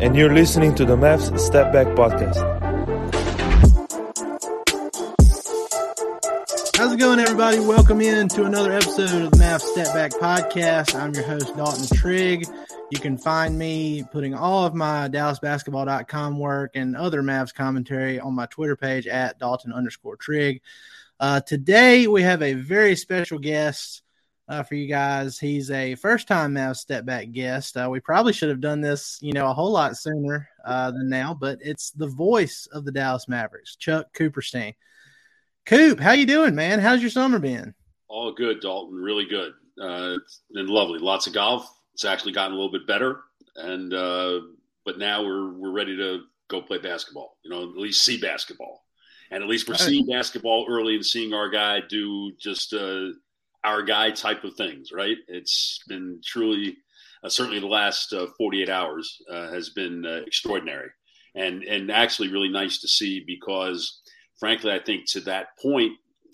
And you're listening to the Mavs Step Back Podcast. How's it going, everybody? Welcome in to another episode of the Mavs Step Back Podcast. I'm your host, Dalton Trigg. You can find me putting all of my DallasBasketball.com work and other Mavs commentary on my Twitter page at Dalton underscore Trigg. Uh, today, we have a very special guest uh, for you guys. He's a first time Mavs step back guest. Uh, we probably should have done this, you know, a whole lot sooner uh, than now, but it's the voice of the Dallas Mavericks, Chuck Cooperstein. Coop, how you doing, man? How's your summer been? All good, Dalton. Really good. Uh, it's been lovely. Lots of golf. It's actually gotten a little bit better, and uh, but now we're we're ready to go play basketball. You know, at least see basketball, and at least we're seeing basketball early and seeing our guy do just uh, our guy type of things. Right? It's been truly, uh, certainly the last uh, 48 hours uh, has been uh, extraordinary, and and actually really nice to see because, frankly, I think to that point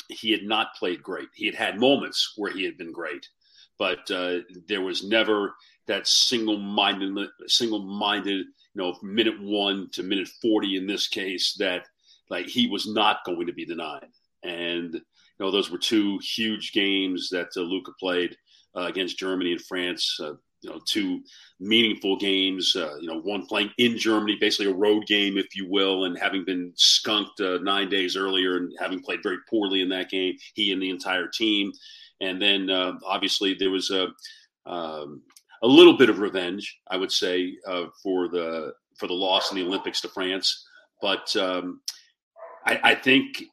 he had not played great. He had had moments where he had been great but uh, there was never that single-minded, single-minded, you know, minute one to minute forty in this case that like he was not going to be denied. And know, those were two huge games that uh, Luka played uh, against Germany and France. Uh, you know, two meaningful games. Uh, you know, one playing in Germany, basically a road game, if you will, and having been skunked uh, nine days earlier and having played very poorly in that game, he and the entire team. And then uh, obviously there was a um, a little bit of revenge, I would say, for the for the loss in the Olympics to France. But um, I, I think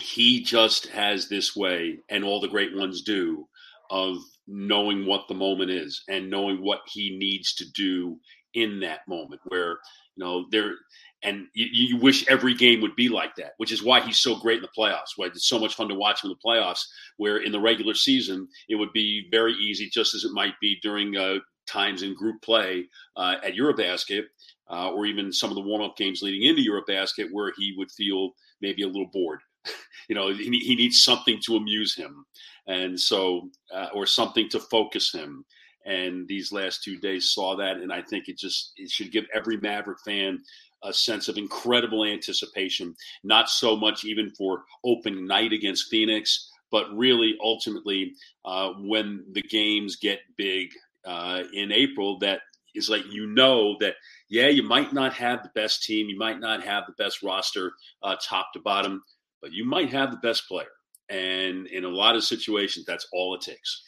he just has this way, and all the great ones do, of knowing what the moment is and knowing what he needs to do in that moment. Where you know there and you, you, wish every game would be like that, which is why he's so great in the playoffs. Why it's so much fun to watch him in the playoffs. Where in the regular season, it would be very easy, just as it might be during uh, times in group play uh, at Eurobasket, uh, or even some of the warm-up games leading into Eurobasket, where he would feel maybe a little bored. you know, he, he, needs something to amuse him, and so uh, or something to focus him. And these last two days saw that, and I think it just it should give every Maverick fan a sense of incredible anticipation, not so much even for opening night against Phoenix, but really ultimately uh, when the games get big uh, in April, that is like you know that yeah, you might not have the best team, you might not have the best roster uh, top to bottom, but you might have the best player. And in a lot of situations, that's all it takes.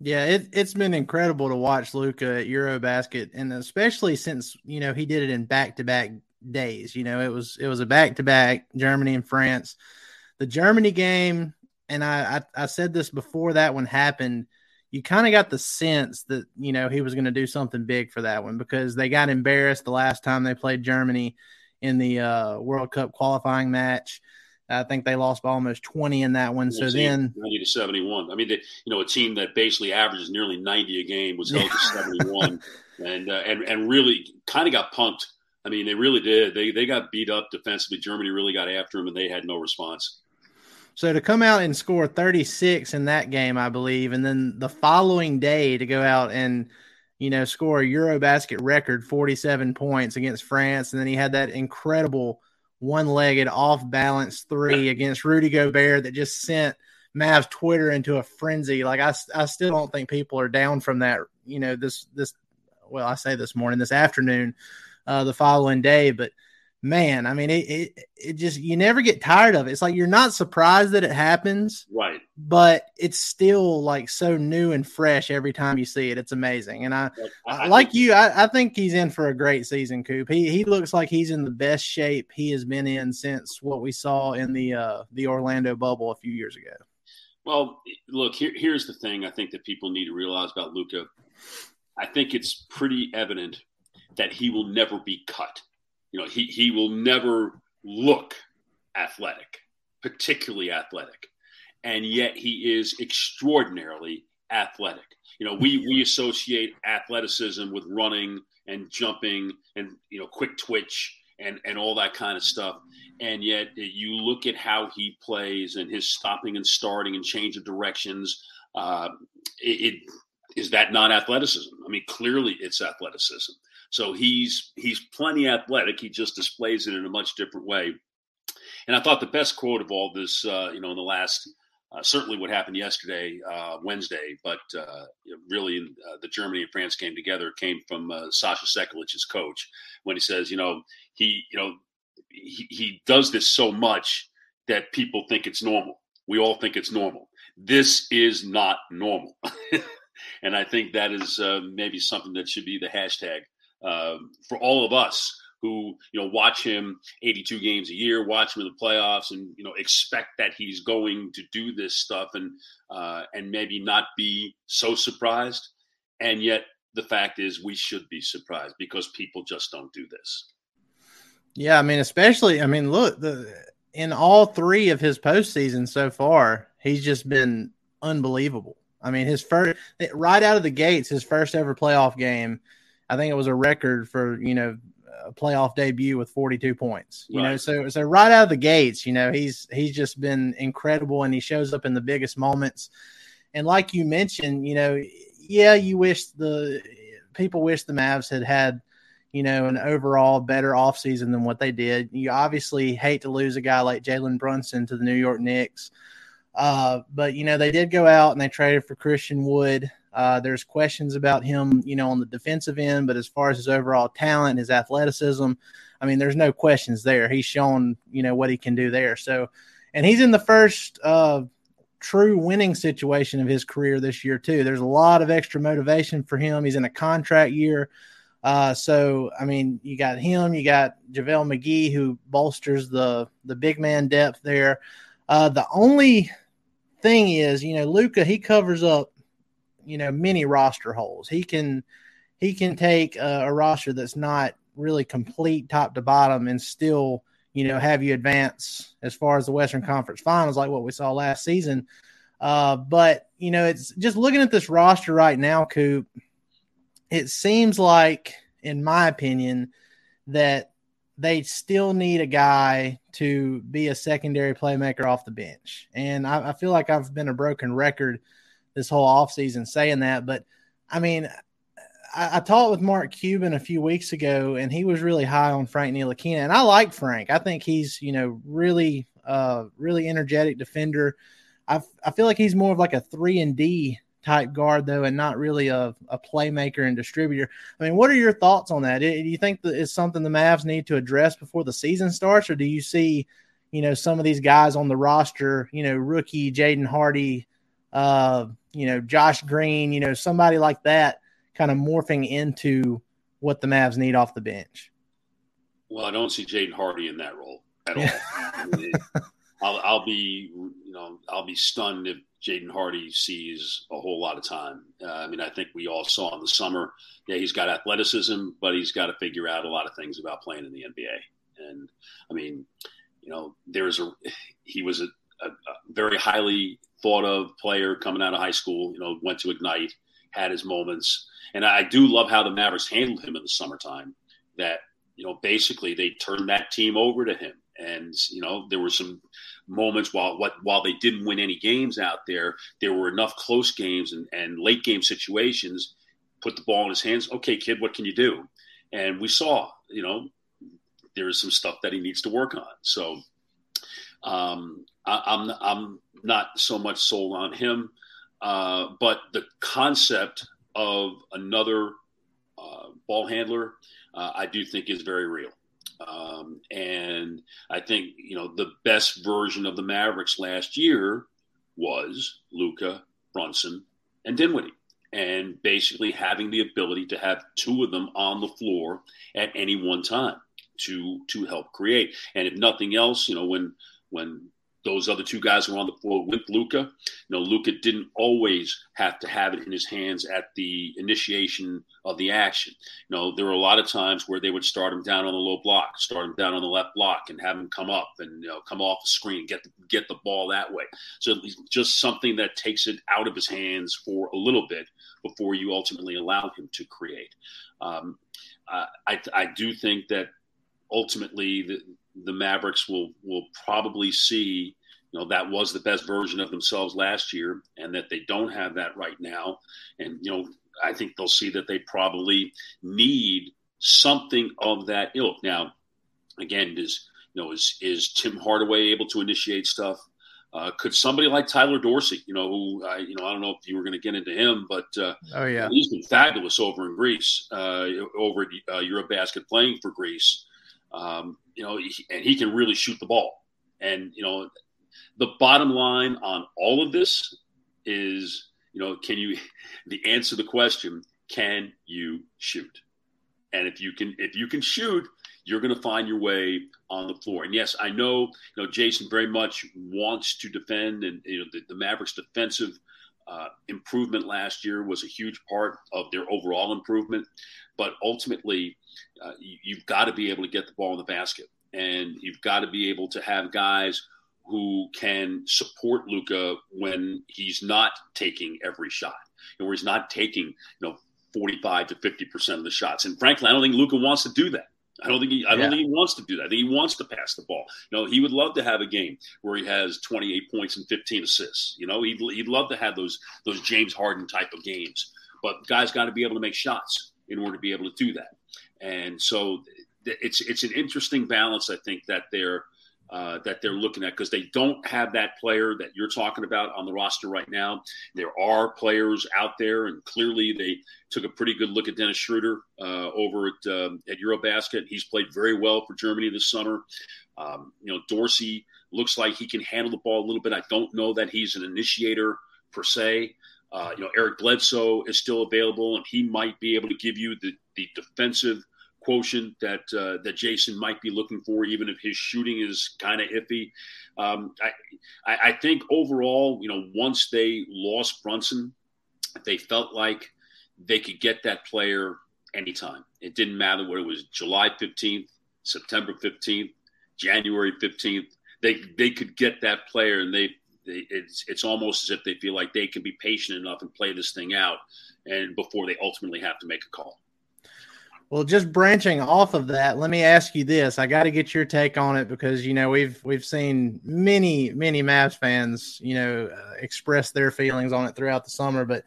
Yeah, it, it's been incredible to watch Luka at Eurobasket, and especially since you know he did it in back to back days. You know, it was it was a back to back Germany and France. The Germany game, and I, I I said this before that one happened. You kind of got the sense that you know he was going to do something big for that one because they got embarrassed the last time they played Germany in the uh, World Cup qualifying match. I think they lost by almost 20 in that one. So then 90 to 71. I mean, they, you know, a team that basically averages nearly 90 a game was held to 71 and, uh, and, and really kind of got punked. I mean, they really did. They, they got beat up defensively. Germany really got after them and they had no response. So to come out and score 36 in that game, I believe, and then the following day to go out and you know score a Eurobasket record 47 points against France, and then he had that incredible one-legged off-balance three against Rudy Gobert that just sent Mavs Twitter into a frenzy. Like I, I still don't think people are down from that. You know this this well I say this morning, this afternoon, uh, the following day, but man, I mean, it, it, it just, you never get tired of it. It's like you're not surprised that it happens. Right. But it's still like so new and fresh every time you see it. It's amazing. And I, I, I like you, I, I, think he's in for a great season, Coop. He, he looks like he's in the best shape he has been in since what we saw in the, uh, the Orlando bubble a few years ago. Well, look, here, here's the thing I think that people need to realize about Luka. I think it's pretty evident that he will never be cut you know, he, he will never look athletic, particularly athletic. And yet he is extraordinarily athletic. You know, we, we associate athleticism with running and jumping and, you know, quick twitch and, and all that kind of stuff. And yet you look at how he plays and his stopping and starting and change of directions. Uh, it, it is that not athleticism? I mean, clearly it's athleticism. So he's he's plenty athletic. He just displays it in a much different way. And I thought the best quote of all this, uh, you know, in the last, uh, certainly what happened yesterday, uh, Wednesday, but uh, really uh, the Germany and France came together came from uh, Sasha Sekulic's coach when he says, you know, he, you know, he, he does this so much that people think it's normal. We all think it's normal. This is not normal. and I think that is maybe something that should be the hashtag um, for all of us who you know watch him 82 games a year, watch him in the playoffs, and you know expect that he's going to do this stuff and uh, and maybe not be so surprised. And yet the fact is, we should be surprised because people just don't do this. Yeah, I mean, especially, I mean, look, the in all three of his postseasons so far, he's just been unbelievable. I mean, his first right out of the gates, his first ever playoff game I think it was a record for you know a playoff debut with 42 points. You right. know, so so right out of the gates, you know, he's he's just been incredible, and he shows up in the biggest moments. And like you mentioned, you know, yeah, you wish the people wish the Mavs had had you know, an overall better offseason than what they did. You obviously hate to lose a guy like Jalen Brunson to the New York Knicks. Uh, but, you know, they did go out and they traded for Christian Wood. Uh, there's questions about him, you know, on the defensive end, but as far as his overall talent, his athleticism, I mean, there's no questions there. He's shown, you know, what he can do there. So, and he's in the first uh, true winning situation of his career this year too. There's a lot of extra motivation for him. He's in a contract year. Uh, so I mean, you got him, you got JaVale McGee who bolsters the the big man depth there. Uh, the only thing is, you know, Luka he covers up you know many roster holes. He can he can take a, a roster that's not really complete top to bottom and still you know have you advance as far as the Western Conference Finals, like what we saw last season. Uh, but you know, it's just looking at this roster right now, Coop. It seems like, in my opinion, that they still need a guy to be a secondary playmaker off the bench. And I, I feel like I've been a broken record this whole offseason saying that. But I mean, I, I, talked with Mark Cuban a few weeks ago, and he was really high on Frank Ntilikina, and I like Frank. I think he's you know really uh really energetic defender. I I feel like he's more of like a three and D type guard though, and not really a, a playmaker and distributor. I mean, what are your thoughts on that? Do you think that it's something the Mavs need to address before the season starts, or do you see, you know, some of these guys on the roster, you know, rookie Jaden Hardy, uh, you know, Josh Green, you know, somebody like that kind of morphing into what the Mavs need off the bench? Well, I don't see Jaden Hardy in that role at all. I'll, I'll, be, you know, I'll be stunned if Jaden Hardy sees a whole lot of time. Uh, I mean, I think we all saw in the summer, yeah, he's got athleticism, but he's got to figure out a lot of things about playing in the NBA. And I mean, you know, there's a, he was a, a, a very highly thought of player coming out of high school. You know, went to Ignite, had his moments, and I do love how the Mavericks handled him in the summertime. That you know, basically they turned that team over to him, And you know, there were some moments while what while they didn't win any games out there, there were enough close games and, and late game situations. Put the ball in his hands. Okay, kid, what can you do? And we saw, you know, there is some stuff that he needs to work on. So um, I, I'm I'm not so much sold on him, uh, but the concept of another uh, ball handler, uh, I do think is very real. Um, and I think you know the best version of the Mavericks last year was Luka, Brunson and Dinwiddie, and basically having the ability to have two of them on the floor at any one time to to help create. And if nothing else, you know when when those other two guys were on the floor with Luka. You know, Luka didn't always have to have it in his hands at the initiation of the action. You know, there were a lot of times where they would start him down on the low block, start him down on the left block, and have him come up and you know come off the screen, get the, get the ball that way. So just something that takes it out of his hands for a little bit before you ultimately allow him to create. Um, I, I do think that ultimately the the Mavericks will will probably see you know that was the best version of themselves last year and that they don't have that right now and you know i think they'll see that they probably need something of that ilk now again is you know is is tim hardaway able to initiate stuff uh, could somebody like Tyler Dorsey, you know, who I, you know, I don't know if you were going to get into him, but uh, oh yeah, he's been fabulous over in Greece, uh, over at uh, Eurobasket playing for Greece. Um, you know, and he can really shoot the ball. And you know, the bottom line on all of this is, you know, can you the answer to the question, can you shoot? And if you can if you can shoot, you're going to find your way on the floor. And yes, I know, you know, Jason very much wants to defend, and you know, the, the Mavericks' defensive uh, improvement last year was a huge part of their overall improvement. But ultimately, uh, you, have got to be able to get the ball in the basket, and you've got to be able to have guys who can support Luka when he's not taking every shot, and where he's not taking you know 45 to 50 percent of the shots. And frankly, I don't think Luka wants to do that. I don't think he. I don't yeah. think he wants to do that. I think he wants to pass the ball. You know, he would love to have a game where he has 28 points and 15 assists. You know, he'd, he'd love to have those those James Harden type of games. But guys got to be able to make shots in order to be able to do that. And so it's it's an interesting balance. I think that they're uh, that they're looking at because they don't have that player that you're talking about on the roster right now. There are players out there, and clearly they took a pretty good look at Dennis Schroeder uh, over at um, at EuroBasket. He's played very well for Germany this summer. Um, you know, Dorsey looks like he can handle the ball a little bit. I don't know that he's an initiator per se. Uh, you know, Eric Bledsoe is still available, and he might be able to give you the the defensive quotient that uh, that Jason might be looking for, even if his shooting is kind of iffy. Um, I, I think overall, you know, once they lost Brunson, they felt like they could get that player anytime. It didn't matter whether it was, July fifteenth, September fifteenth, January fifteenth. They they could get that player, and they it's it's almost as if they feel like they can be patient enough and play this thing out, and before they ultimately have to make a call. Well, just branching off of that, let me ask you this. I got to get your take on it because you know we've we've seen many many Mavs fans you know uh, express their feelings on it throughout the summer. But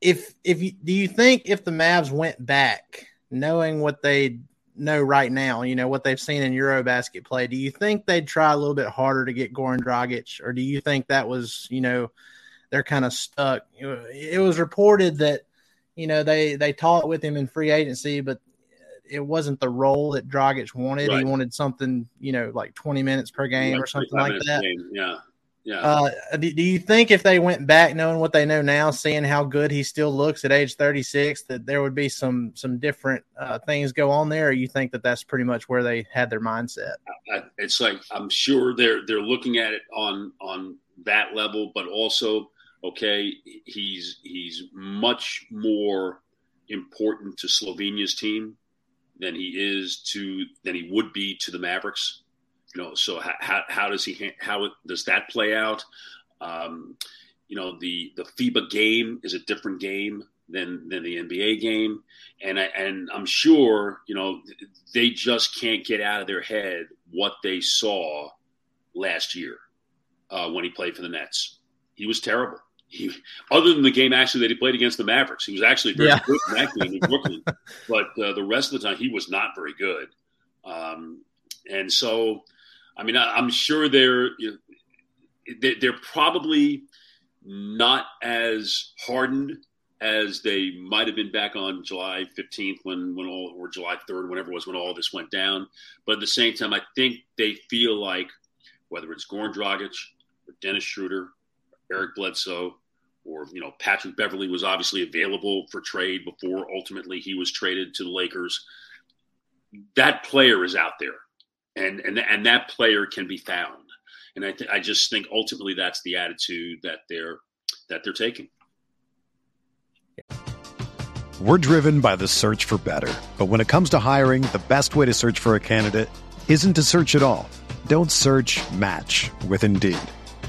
if if you do you think if the Mavs went back, knowing what they know right now, you know what they've seen in EuroBasket play, do you think they'd try a little bit harder to get Goran Dragic, or do you think that was you know they're kind of stuck? It was reported that you know, they they talked with him in free agency, but it wasn't the role that Dragic wanted. Right. He wanted something, you know, like 20 minutes per game or something like that. Yeah. Yeah. Uh, do, do, you think if they went back knowing what they know now, seeing how good he still looks at age 36, that there would be some some different uh, things go on there? Or you think that that's pretty much where they had their mindset? I, it's like I'm sure they're they're looking at it on on that level, but also Okay, he's he's much more important to Slovenia's team than he is to than he would be to the Mavericks. You know, so how, how does he how does that play out? Um, you know, the the FIBA game is a different game than than the NBA game, and I, and I'm sure you know they just can't get out of their head what they saw last year uh, when he played for the Nets. He was terrible. He, other than the game actually that he played against the Mavericks, he was actually very yeah. good in that game in Brooklyn. but uh, the rest of the time, he was not very good. Um, and so, I mean, I, am sure they're you know, they're probably not as hardened as they might have been back on July 15th when when all or July 3rd, whenever it was when all this went down. But at the same time, I think they feel like whether it's Goran Dragic or Dennis Schroeder, or Eric Bledsoe, or you know Patrick Beverley was obviously available for trade before ultimately he was traded to the Lakers. That player is out there, and and and that player can be found. And I th- I just think ultimately that's the attitude that they're that they're taking. We're driven by the search for better, but when it comes to hiring, the best way to search for a candidate isn't to search at all. Don't search. Match with Indeed.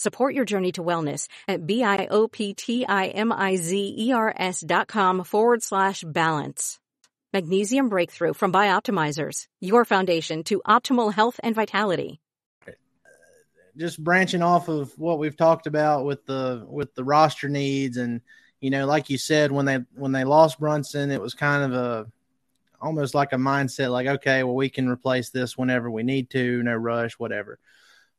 Support your journey to wellness at B-I-O-P-T-I-M-I-Z-E-R-S dot com forward slash balance. Magnesium Breakthrough from Bioptimizers, your foundation to optimal health and vitality. Just branching off of what we've talked about with the with the roster needs and you know like you said when they when they lost Brunson it was kind of a almost like a mindset like okay well we can replace this whenever we need to no rush whatever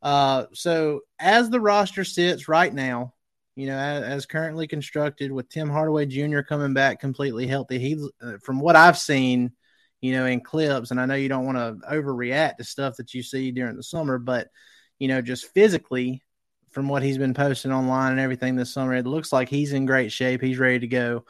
uh, so as the roster sits right now, you know, as, as, currently constructed with Tim Hardaway Jr. coming back completely healthy, he, uh, from what I've seen, you know, in clips, and I know you don't want to overreact to stuff that you see during the summer, but you know, just physically, from what he's been posting online and everything this summer, it looks like he's in great shape. He's ready to go.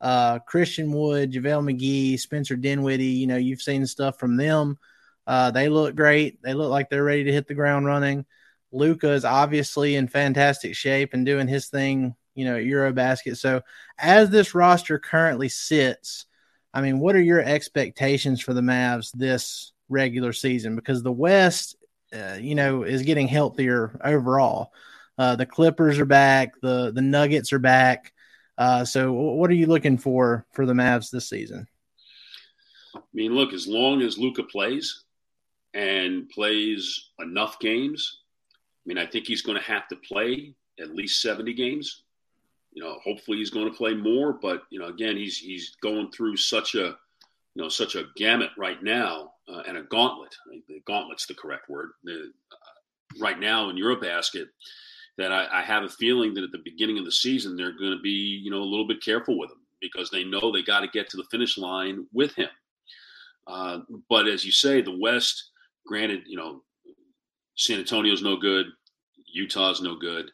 Uh, Christian Wood, JaVale McGee, Spencer Dinwiddie, you know, you've seen stuff from them. Uh, they look great. They look like they're ready to hit the ground running. Luka is obviously in fantastic shape and doing his thing, you know, Eurobasket. So as this roster currently sits, I mean, what are your expectations for the Mavs this regular season? Because the West, uh, you know, is getting healthier overall. Uh, the Clippers are back. The the Nuggets are back. Uh, so, what are you looking for for the Mavs this season? I mean, look, as long as Luka plays, and plays enough games, I mean, I think he's going to have to play at least 70 games. You know, hopefully he's going to play more, but you know, again, he's he's going through such a you know such a gamut right now uh, and a gauntlet. I the gauntlet's the correct word. Uh, right now in Eurobasket, that I, I have a feeling that at the beginning of the season they're going to be you know a little bit careful with him because they know they got to get to the finish line with him. Uh, but as you say, the West granted, you know, San Antonio's no good, Utah's no good,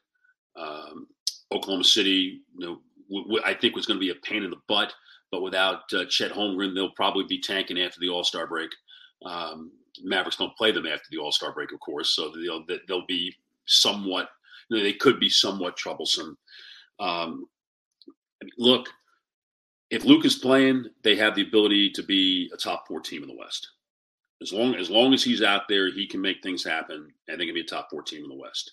um, Oklahoma City, you know, w- w- I think was going to be a pain in the butt. But without uh, Chet Holmgren, they'll probably be tanking after the All Star break. Um, Mavericks don't play them after the All Star break, of course, so they'll they'll be somewhat. You know, they could be somewhat troublesome. Um, look, if Luke is playing, they have the ability to be a top four team in the West. As long as long as he's out there, he can make things happen, and they can be a top four team in the West.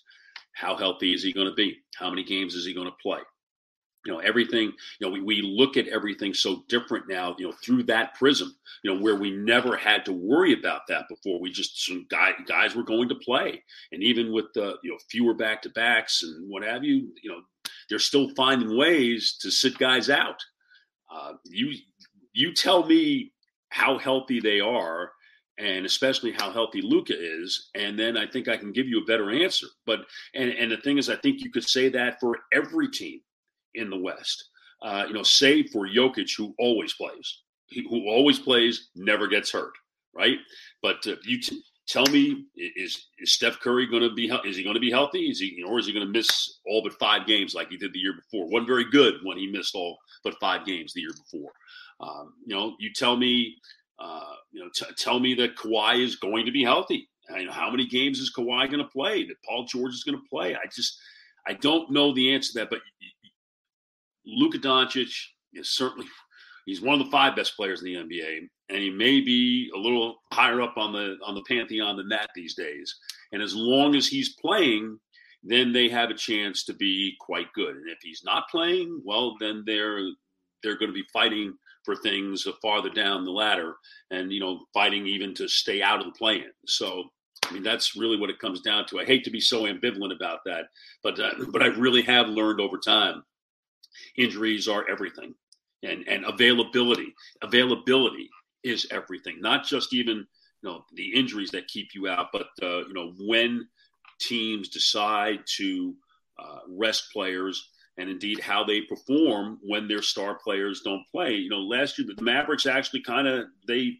How healthy is he going to be? How many games is he going to play? You know, everything, you know, we, we look at everything so different now, you know, through that prism, you know, where we never had to worry about that before. We just, some guy, guys were going to play. And even with the, you know, fewer back to backs and what have you, you know, they're still finding ways to sit guys out. Uh, you, you tell me how healthy they are and especially how healthy Luka is, and then I think I can give you a better answer. But and and the thing is, I think you could say that for every team in the West. Uh, you know, save for Jokic, who always plays, he, who always plays, never gets hurt, right? But uh, you t- tell me, is, is Steph Curry going to be? Is he going to be healthy? Is he, or is he going to miss all but five games like he did the year before? wasn't very good when he missed all but five games the year before. Um, you know, you tell me, uh, you know, t- tell me that Kawhi is going to be healthy. I know how many games is Kawhi going to play? That Paul George is going to play? I just, I don't know the answer to that. But Luka Doncic is certainly he's one of the five best players in the NBA, and he may be a little higher up on the on the pantheon than that these days. And as long as he's playing, then they have a chance to be quite good. And if he's not playing, well, then they're they're going to be fighting for things farther down the ladder, and you know, fighting even to stay out of the play-in. So. I mean, that's really what it comes down to. I hate to be so ambivalent about that, but uh, but I really have learned over time injuries are everything and and availability availability is everything not just even you know the injuries that keep you out but uh, you know when teams decide to uh, rest players and indeed how they perform when their star players don't play you know last year the mavericks actually kind of they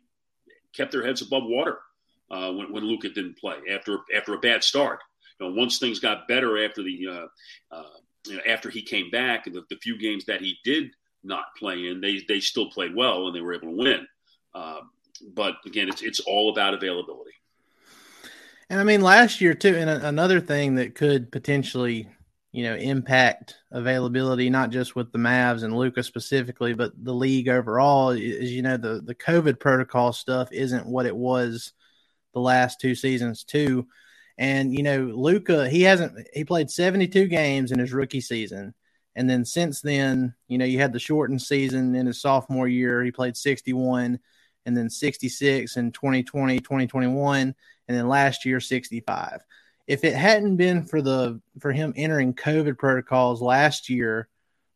kept their heads above water uh, when, when Luka didn't play after after a bad start you know once things got better after the uh, uh, you know, after he came back, the, the few games that he did not play in, they they still played well and they were able to win. Um, but again, it's it's all about availability. And I mean, last year too, and another thing that could potentially, you know, impact availability, not just with the Mavs and Luka specifically, but the league overall, is you know the the COVID protocol stuff isn't what it was the last two seasons too. And you know, Luka, he hasn't he played 72 games in his rookie season. And then since then, you know, you had the shortened season in his sophomore year. He played 61 and then 66 in 2020, 2021, and then last year 65. If it hadn't been for the for him entering COVID protocols last year,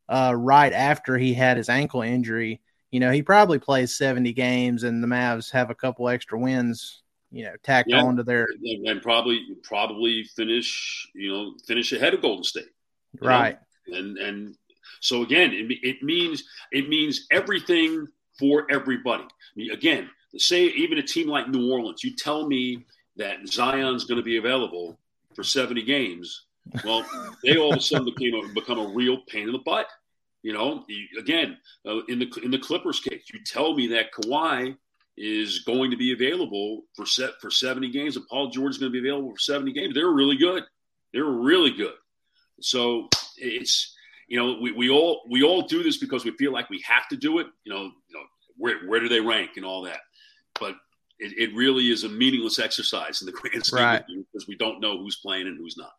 uh, right after he had his ankle injury, you know, he probably plays 70 games and the Mavs have a couple extra wins you know tacked yeah. on to their and probably probably finish you know finish ahead of Golden State, right? Know? And and so again, it, it means it means everything for everybody. I mean, again, say even a team like New Orleans, you tell me that Zion's going to be available for seventy games. Well, they all of a sudden became a, become a real pain in the butt. You know, again, uh, in the in the Clippers case, you tell me that Kawhi is going to be available for set for 70 games, and Paul George is going to be available for 70 games. They're really good. They're really good. So it's you know we, we all we all do this because we feel like we have to do it. You know, you know where where do they rank and all that, but it, it really is a meaningless exercise in the grand scheme right. because we don't know who's playing and who's not.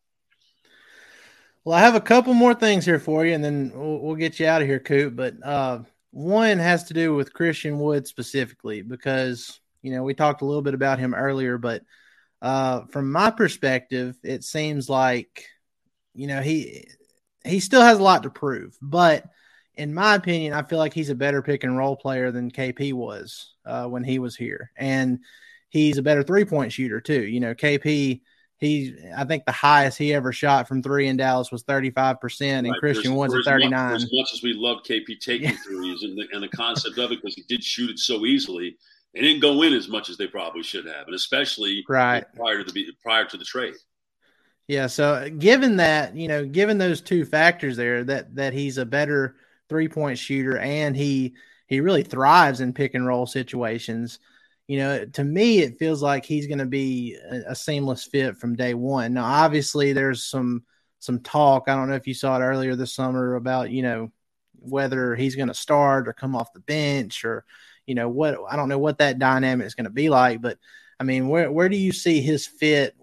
Well, I have a couple more things here for you, and then we'll, we'll get you out of here, Coop. But uh, one has to do with Christian Wood specifically because you know we talked a little bit about him earlier, but uh, from my perspective, it seems like you know he he still has a lot to prove, but in my opinion, I feel like he's a better pick and roll player than KP was uh, when he was here, and he's a better three point shooter too. You know, KP he I think the highest he ever shot from three in Dallas was 35 percent, and right. Christian was at 39. as much as we love KP taking yeah. threes and the, and the concept of it because he did shoot it so easily, they didn't go in as much as they probably should have, and especially right prior to the prior to the trade. Yeah, so given that you know, given those two factors there, that that he's a better three point shooter, and he he really thrives in pick and roll situations. You know, to me, it feels like he's going to be a, a seamless fit from day one. Now, obviously, there's some some talk. I don't know if you saw it earlier this summer about you know whether he's going to start or come off the bench or you know what I don't know what that dynamic is going to be like, but I mean, where where do you see his fit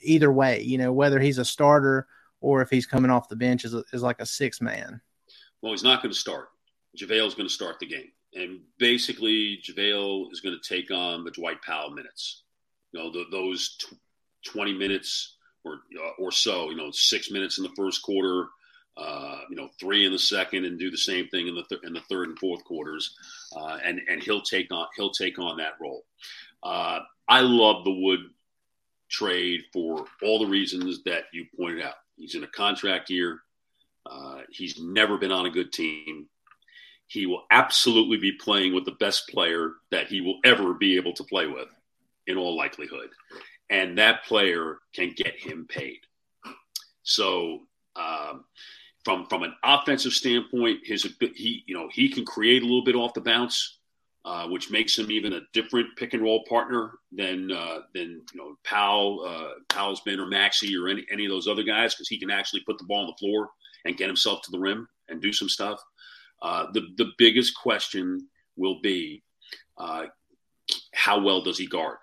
either way? You know, whether he's a starter or if he's coming off the bench a, as like a six man. Well, he's not going to start. JaVale is going to start the game, and basically JaVale is going to take on the Dwight Powell minutes. You know, the, those t- twenty minutes or uh, or so. You know, six minutes in the first quarter uh, you know, three in the second, and do the same thing in the th- in the third and fourth quarters, uh, and and he'll take on he'll take on that role. Uh, I love the Wood trade for all the reasons that you pointed out. He's in a contract year. Uh, he's never been on a good team. He will absolutely be playing with the best player that he will ever be able to play with, in all likelihood, and that player can get him paid. So. Um, from from an offensive standpoint, his he you know he can create a little bit off the bounce, uh, which makes him even a different pick and roll partner than uh, than you know Powell, uh, Powell's been or Maxi or any any of those other guys because he can actually put the ball on the floor and get himself to the rim and do some stuff. Uh, the the biggest question will be uh, how well does he guard?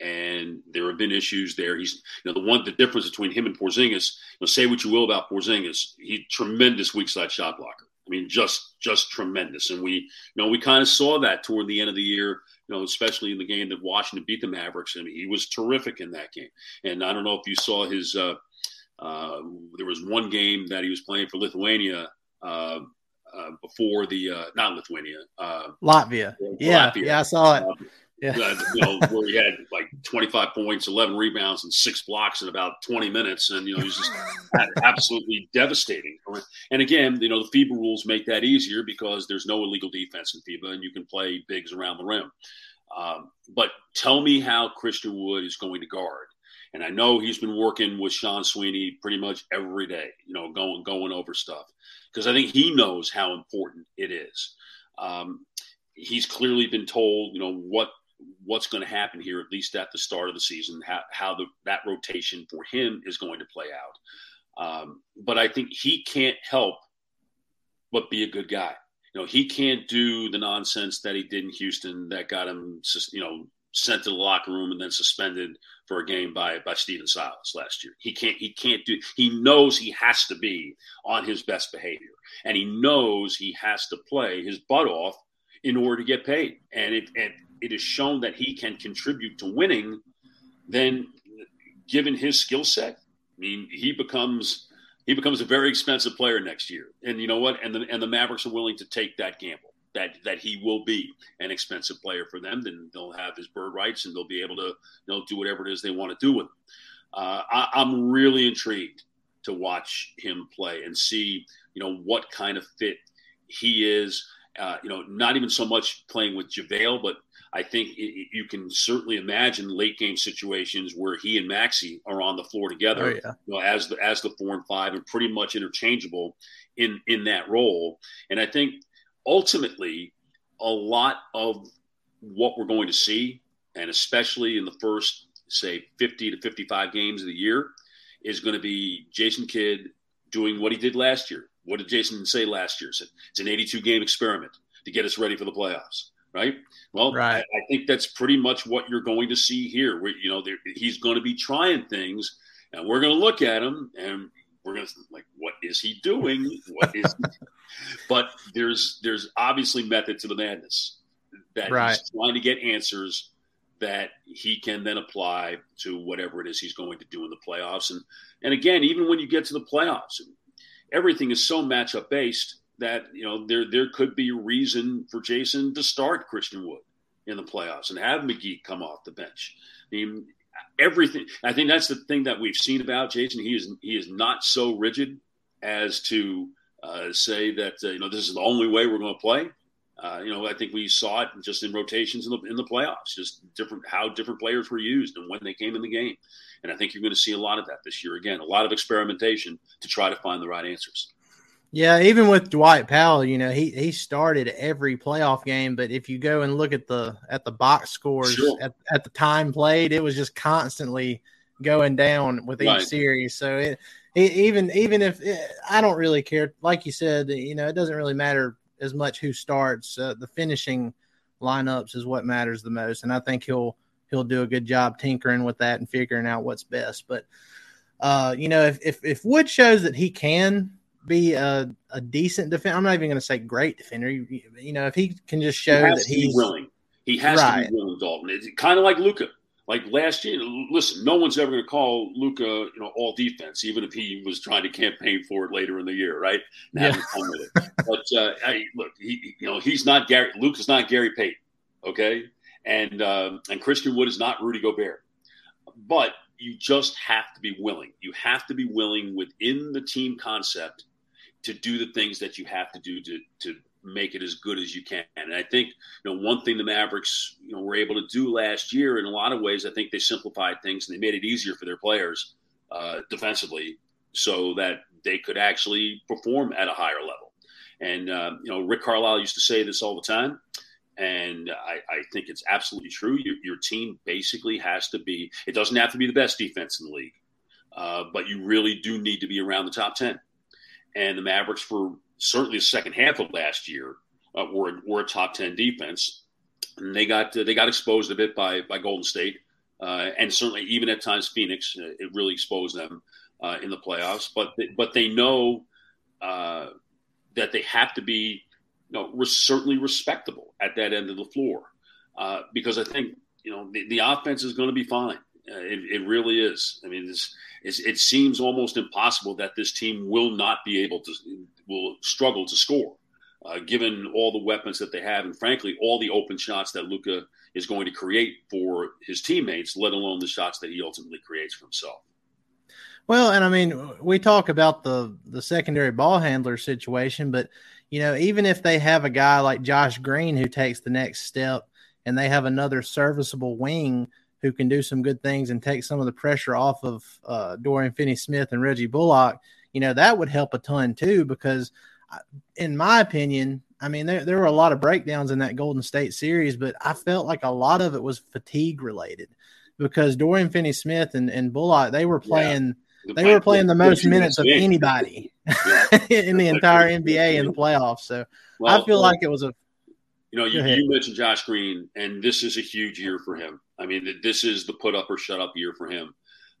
and there have been issues there. He's you know the one the difference between him and Porzingis. You know, say what you will about Porzingis, he tremendous weak side shot blocker. I mean, just just tremendous. And we you know we kind of saw that toward the end of the year. You know, especially in the game that Washington beat the Mavericks. Mean, he was terrific in that game. And I don't know if you saw his. Uh, uh, there was one game that he was playing for Lithuania. Uh, uh, before the uh, not Lithuania, uh, Latvia. Yeah, Latvia. yeah, I saw it. Uh, yeah. You know, where he had like 25 points, 11 rebounds, and six blocks in about 20 minutes. And, you know, he's just absolutely devastating. And again, you know, the FIBA rules make that easier because there's no illegal defense in FIBA and you can play bigs around the rim. Um, but tell me how Christian Wood is going to guard. And I know he's been working with Sean Sweeney pretty much every day, you know, going going over stuff because I think he knows how important it is. Um, he's clearly been told, you know, what what's going to happen here, at least at the start of the season, how, how the, that rotation for him is going to play out. Um, but I think he can't help but be a good guy. You know, he can't do the nonsense that he did in Houston that got him, you know, sent to the locker room and then suspended for a game by by Stephen Silas last year. He can't he can't do he knows he has to be on his best behavior and he knows he has to play his butt off in order to get paid. And it and it is shown that he can contribute to winning, then given his skill set, I mean, he becomes he becomes a very expensive player next year. And you know what? And the and the Mavericks are willing to take that gamble that that he will be an expensive player for them. Then they'll have his bird rights and they'll be able to you know do whatever it is they want to do with him. Uh, I, I'm really intrigued to watch him play and see you know what kind of fit he is. Uh, you know, not even so much playing with JaVale, but I think it, you can certainly imagine late game situations where he and Maxi are on the floor together, oh, yeah. you know, as the as the four and five, and pretty much interchangeable in in that role. And I think ultimately, a lot of what we're going to see, and especially in the first say 50 to 55 games of the year, is going to be Jason Kidd doing what he did last year. What did Jason say last year? It's an 82 game experiment to get us ready for the playoffs right? Well, right. I, I, think that's pretty much what you're going to see here. Where you know he's going to be trying things, and we're going to look at him, and we're to like, what is he doing? What is? but there's there's obviously method to the madness that right. he's trying to get answers that he can then apply to whatever it is he's going to do in the playoffs. And and again, even when you get to the playoffs, everything is so matchup based that you know there there could be a reason for Jason to start Christian Wood in the playoffs and have McGee come off the bench. I mean, everything. I think that's the thing that we've seen about Jason. He is he is not so rigid as to uh, say that uh, you know this is the only way we're going to play. Uh, you know, I think we saw it just in rotations in the in the playoffs, just different how different players were used and when they came in the game. And I think you're going to see a lot of that this year again, a lot of experimentation to try to find the right answers. Yeah, even with Dwight Powell, you know, he he started every playoff game, but if you go and look at the at the box scores Sure. at, at the time played, it was just constantly going down with each Right. series. So it, it even even if eh, I don't really care, like you said, you know, it doesn't really matter as much who starts. Uh, the finishing lineups is what matters the most, and I think he'll he'll do a good job tinkering with that and figuring out what's best. But uh, you know, if if if Wood shows that he can be a, a decent defender, I'm not even going to say great defender. You, you know, if he can just show he that he's willing. He has Right. to be willing, Dalton. It's kind of like Luka. Like last year, listen, no one's ever going to call Luka, you know, all defense, even if he was trying to campaign for it later in the year, right? And having fun with it. But uh, I, look, he, you know, he's not Gary. Luka's not Gary Payton, okay? And uh, and Christian Wood is not Rudy Gobert. But you just have to be willing. You have to be willing within the team concept to do the things that you have to do to to make it as good as you can. And I think you know one thing the Mavericks you know were able to do last year in a lot of ways. I think they simplified things and they made it easier for their players uh, defensively, so that they could actually perform at a higher level. And uh, you know Rick Carlisle used to say this all the time. And I, I think it's absolutely true. Your, your team basically has to be, it doesn't have to be the best defense in the league, uh, but you really do need to be around the top 10 and the Mavericks for certainly the second half of last year uh, were were a top ten defense, and they got they got exposed a bit by by Golden State, uh, and certainly even at times Phoenix, uh, it really exposed them uh, in the playoffs. But they, but they know uh, that they have to be you know res- certainly respectable at that end of the floor uh, because I think you know the, the offense is going to be fine. It, it really is. I mean, it's, it's, it seems almost impossible that this team will not be able to will struggle to score, uh, given all the weapons that they have, and frankly, all the open shots that Luka is going to create for his teammates, let alone the shots that he ultimately creates for himself. Well, and I mean, we talk about the the secondary ball handler situation, but you know, even if they have a guy like Josh Green who takes the next step, and they have another serviceable wing who can do some good things and take some of the pressure off of uh, Dorian Finney-Smith and Reggie Bullock, you know, that would help a ton too. Because, I- in my opinion, I mean, there there were a lot of breakdowns in that Golden State series, but I felt like a lot of it was fatigue related because Dorian Finney-Smith and, and Bullock they were playing they were playing the most minutes of anybody in the entire NBA in the playoffs. So I feel like it was a You know, you, you mentioned Josh Green, and this is a huge year for him. I mean, this is the put up or shut up year for him.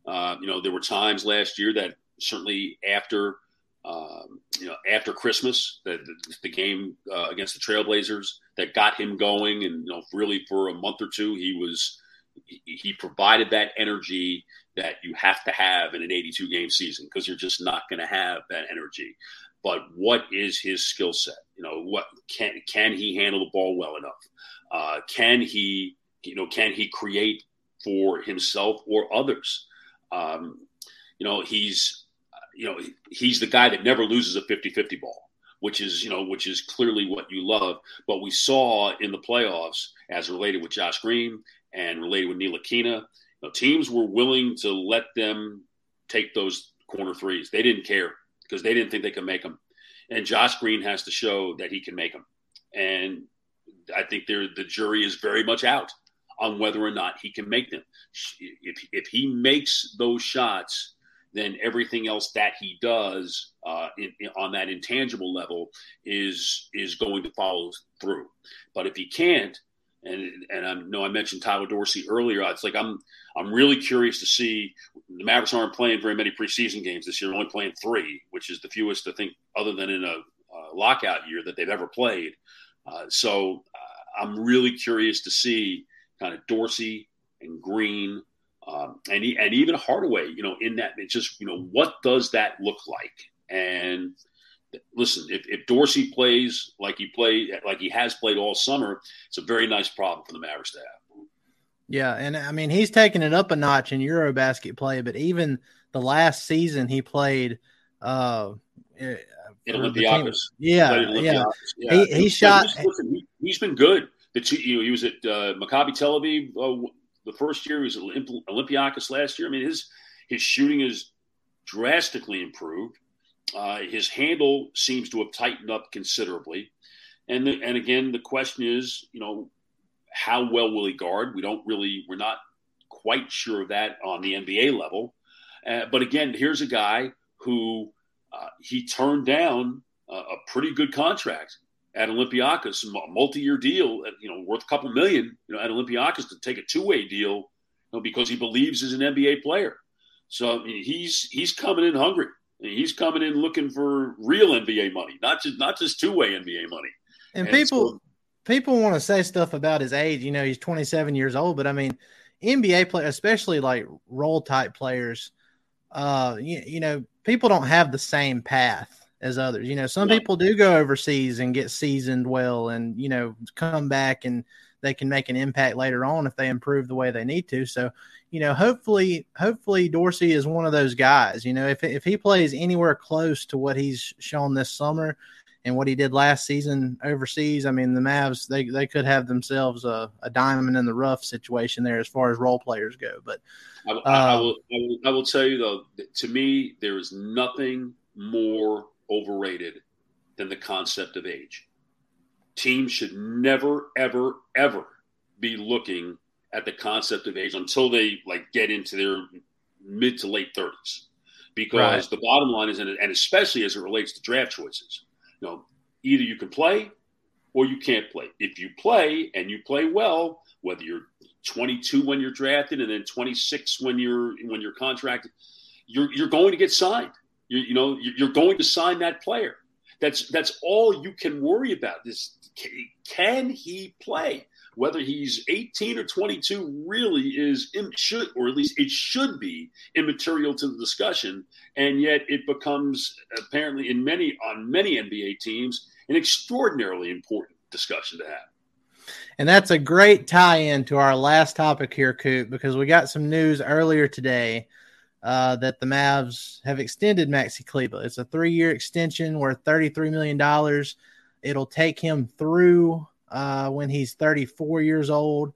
Uh, you know, there were times last year that certainly after, um, you know, after Christmas, the, the, the game uh, against the Trailblazers that got him going, and you know, really for a month or two, he was he, he provided that energy that you have to have in an 82 game season because you're just not going to have that energy but what is his skill set? You know, what can can he handle the ball well enough? Uh, can he, you know, can he create for himself or others? Um, you know, he's, you know, he's the guy that never loses a 50-50 ball, which is, you know, which is clearly what you love. But we saw in the playoffs, as related with Josh Green and related with Ntilikina, you know, teams were willing to let them take those corner threes. They didn't care because they didn't think they could make them. And Josh Green has to show that he can make them. And I think the jury is very much out on whether or not he can make them. If, if he makes those shots, then everything else that he does uh, in, in- on that intangible level is is going to follow through. But if he can't, and and I know I mentioned Tyler Dorsey earlier, it's like I'm I'm really curious to see the Mavericks aren't playing very many preseason games this year. Only playing three, which is the fewest I think, other than in a, uh lockout year that they've ever played. Uh, so uh, I'm really curious to see kind of Dorsey and Green um, and he, and even Hardaway. You know, in that it's just you know what does that look like? And listen, if, if Dorsey plays like he played like he has played all summer, it's a very nice problem for the Mavericks to have. Yeah, and I mean he's taking it up a notch in Eurobasket play, but even the last season he played uh In for the Olympiacos. Yeah, in yeah. Yeah. He- he shot- he's- listen, he, has been good. The two, you know, he was at uh, Maccabi Tel Aviv uh, the first year. He was at Olymp- Olympiacos last year. I mean, his his shooting is drastically improved. Uh, his handle seems to have tightened up considerably. And the, and again, the question is, you know, how well will he guard? We don't really, we're not quite sure of that on the NBA level. Uh, but again, here's a guy who uh, he turned down a, a pretty good contract at Olympiacos, a multi-year deal, you know, worth a couple million, you know, at Olympiacos to take a two-way deal, you know, because he believes he's an NBA player. So I mean, he's he's coming in hungry. He's coming in looking for real NBA money, not just not just two-way NBA money. And, and people so, people want to say stuff about his age. You know, he's 27 years old, but I mean, NBA players, especially like role type players, uh, you, you know, people don't have the same path as others. You know, some yeah. people do go overseas and get seasoned well and, you know, come back and they can make an impact later on if they improve the way they need to. So, you know, hopefully, hopefully Dorsey is one of those guys. You know, if if he plays anywhere close to what he's shown this summer and what he did last season overseas, I mean, the Mavs they they could have themselves a, a diamond in the rough situation there as far as role players go. But I, I, I, um, will, I will I will tell you though, to me, there is nothing more overrated than the concept of age. Teams should never, ever, ever be looking at the concept of age until they like get into their mid to late thirties, because right. the bottom line is, and especially as it relates to draft choices, you know, either you can play or you can't play. If you play and you play well, whether you're 22 when you're drafted and then 26 when you're when you're contracted, you're you're going to get signed. You, you know, you're going to sign that player. That's that's all you can worry about. This can he play? Whether he's 18 or 22 really is should or at least it should be immaterial to the discussion, and yet it becomes apparently in many on many NBA teams an extraordinarily important discussion to have. And that's a great tie in to our last topic here, Coop, because we got some news earlier today uh, that the Mavs have extended Maxi Kleber. It's a three year extension worth $33 million. It'll take him through uh, when he's 34 years old.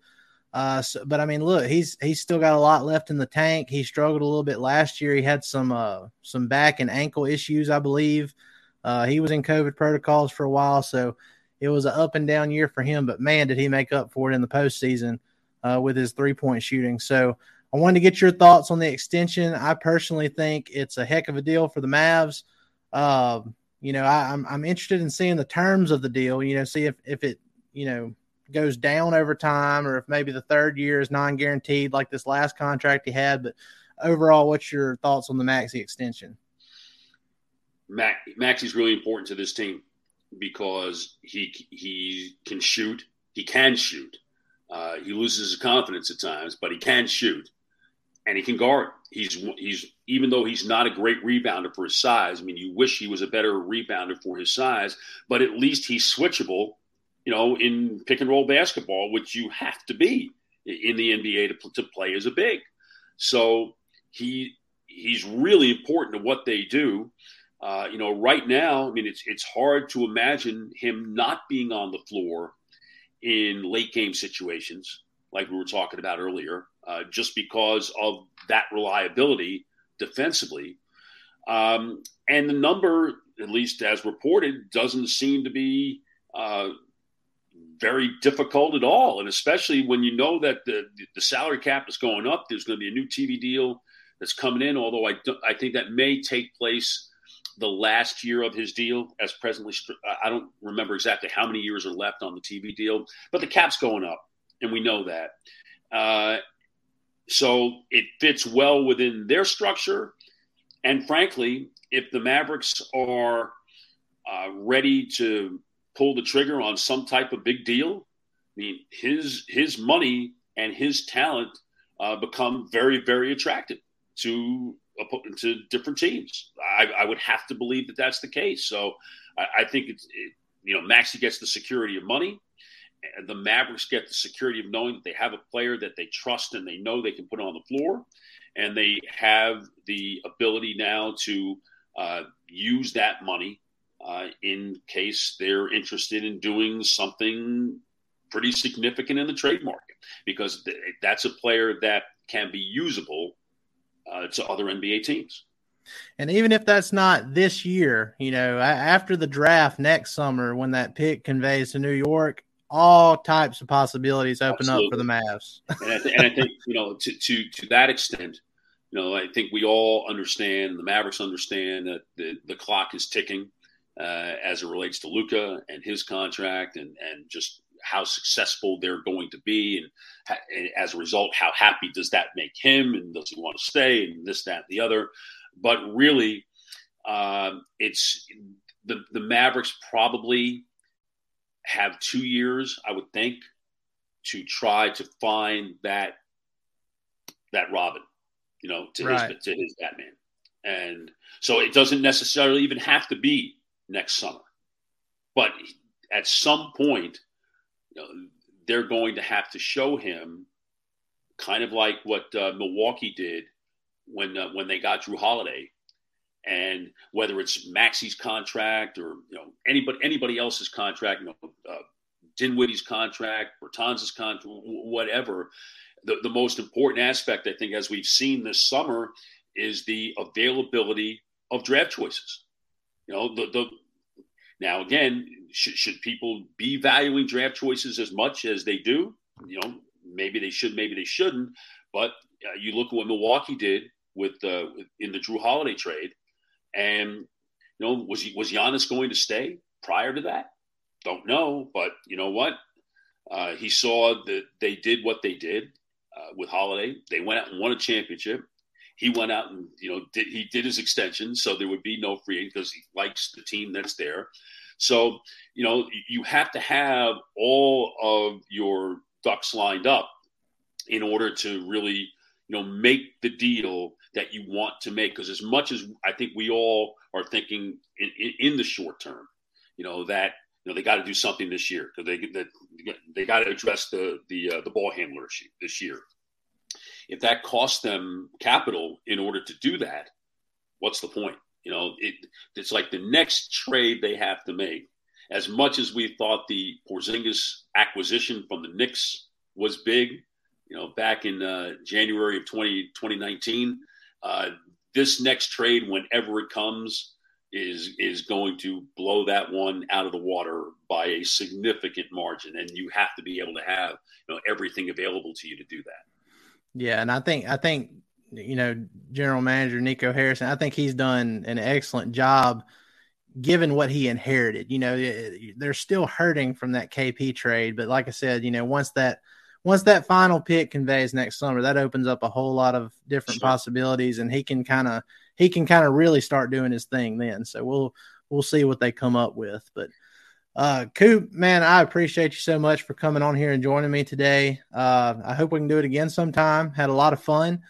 Uh, so, but I mean, look, he's he's still got a lot left in the tank. He struggled a little bit last year. He had some uh, some back and ankle issues, I believe. Uh, he was in COVID protocols for a while, so it was an up and down year for him. But man, did he make up for it in the postseason uh, with his three point shooting. So I wanted to get your thoughts on the extension. I personally think it's a heck of a deal for the Mavs. Uh, you know, I, am I'm, I'm interested in seeing the terms of the deal. You know, see if if it you know goes down over time, or if maybe the third year is non guaranteed like this last contract he had. But overall, what's your thoughts on the Maxi extension? Max, Maxi's really important to this team because he he can shoot. He can shoot. Uh, he loses his confidence at times, but he can shoot and he can guard. He's he's even though he's not a great rebounder for his size. I mean, you wish he was a better rebounder for his size, but at least he's switchable. You know, in pick and roll basketball, which you have to be in the NBA to, to play as a big. So he he's really important to what they do. Uh, you know, right now, I mean, it's it's hard to imagine him not being on the floor in late game situations, like we were talking about earlier. Uh, just because of that reliability defensively. Um, and the number, at least as reported, doesn't seem to be uh, very difficult at all. And especially when you know that the, the salary cap is going up, there's going to be a new TV deal that's coming in, although I, I think that may take place the last year of his deal as presently i don't remember exactly how many years are left on the tv deal but the cap's going up and we know that uh, so it fits well within their structure. And frankly, if the Mavericks are uh, ready to pull the trigger on some type of big deal, I mean, his his money and his talent uh, become very, very attractive to to different teams. I, I, would have to believe that that's the case. So I, I think it's it, you know Maxi gets the security of money the Mavericks get the security of knowing that they have a player that they trust and they know they can put on the floor, and they have the ability now to uh, use that money uh, in case they're interested in doing something pretty significant in the trade market, because th- that's a player that can be usable uh, to other NBA teams. And even if that's not this year, you know, after the draft next summer, when that pick conveys to New York, all types of possibilities open Absolutely. up for the Mavs. and, I th- and I think you know to to to that extent, you know, I think we all understand the Mavericks understand that the the clock is ticking uh, as it relates to Luka and his contract, and and just how successful they're going to be, and, ha- and, as a result, how happy does that make him, and does he want to stay, and this, that, and the other. But really, uh, it's the the Mavericks probably have two years, I would think, to try to find that that Robin, you know, to right. his to his Batman. And so it doesn't necessarily even have to be next summer. But at some point, you know, they're going to have to show him kind of like what uh, Milwaukee did when uh, when they got Jrue Holiday and whether it's Maxi's contract or you know anybody anybody else's contract, you know, uh, Dinwiddie's contract, Bertans' contract, whatever. The, the most important aspect, I think, as we've seen this summer, is the availability of draft choices. You know, the, the now again, should, should people be valuing draft choices as much as they do? You know, maybe they should, maybe they shouldn't. But uh, you look at what Milwaukee did with uh, in the Jrue Holiday trade and you know, was he was Giannis going to stay prior to that? Don't know, but you know what? Uh, he saw that they did what they did uh, with Holiday. They went out and won a championship. He went out and you know did, he did his extension, so there would be no free because he likes the team that's there. So you know you have to have all of your ducks lined up in order to really you know make the deal that you want to make because as much as I think we all are thinking in, in, in the short term, you know that you know they got to do something this year because they that they got to address the the uh, the ball handler issue this year. If that costs them capital in order to do that, what's the point? You know, it it's like the next trade they have to make. As much as we thought the Porzingis acquisition from the Knicks was big, you know, back in uh, January of 20, 2019, uh, this next trade, whenever it comes, is is going to blow that one out of the water by a significant margin, and you have to be able to have you know everything available to you to do that. Yeah, and I think I think you know General Manager Nico Harrison. I think he's done an excellent job given what he inherited. You know, they're still hurting from that KP trade, but like I said, you know, once that once that final pick conveys next summer, that opens up a whole lot of different sure. possibilities, and he can kind of he can kind of really start doing his thing then. So we'll we'll see what they come up with. But uh, Coop, man, I appreciate you so much for coming on here and joining me today. Uh, I hope we can do it again sometime. Had a lot of fun.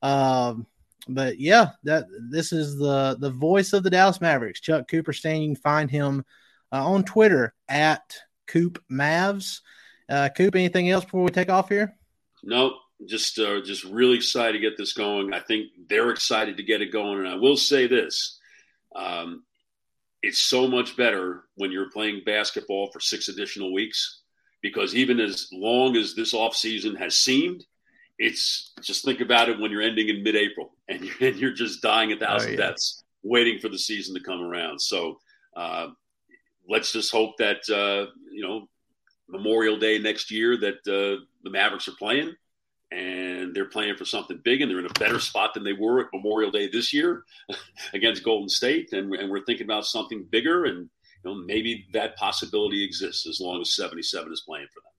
Um, but yeah, that this is the the voice of the Dallas Mavericks, Chuck Cooperstein. You can find him uh, on Twitter at Coop Mavs. Uh, Coop, anything else before we take off here? No, just uh, just really excited to get this going. I think they're excited to get it going, and I will say this: um, it's so much better when you're playing basketball for six additional weeks, because even as long as this off season has seemed, it's just think about it when you're ending in mid-April and you're, and you're just dying a thousand oh, yeah. deaths waiting for the season to come around. So uh, let's just hope that uh, you know Memorial Day next year that uh, the Mavericks are playing, and they're playing for something big, and they're in a better spot than they were at Memorial Day this year against Golden State, and, and we're thinking about something bigger, and you know maybe that possibility exists as long as 77 is playing for them.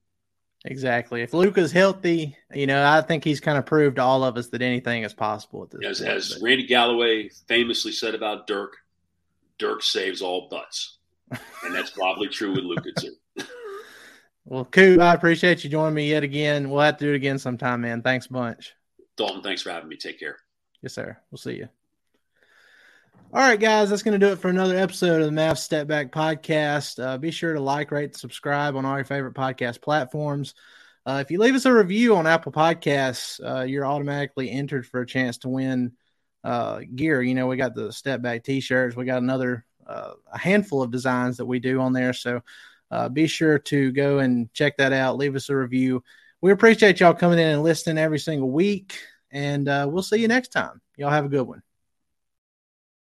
Exactly. If Luka's healthy, you know, I think he's kind of proved to all of us that anything is possible at this as, point. As Randy Galloway famously said about Dirk, Dirk saves all butts. And that's probably true with Luka too. Well, Coop, I appreciate you joining me yet again. We'll have to do it again sometime, man. Thanks a bunch. Dalton, thanks for having me. Take care. Yes, sir. We'll see you. All right, guys, that's going to do it for another episode of the Mavs Step Back podcast. Uh, be sure to like, rate, subscribe on all your favorite podcast platforms. Uh, if you leave us a review on Apple Podcasts, uh, you're automatically entered for a chance to win uh, gear. You know, we got the Step Back t shirts, we got another uh, a handful of designs that we do on there. So uh, be sure to go and check that out. Leave us a review. We appreciate y'all coming in and listening every single week. And uh, we'll see you next time. Y'all have a good one.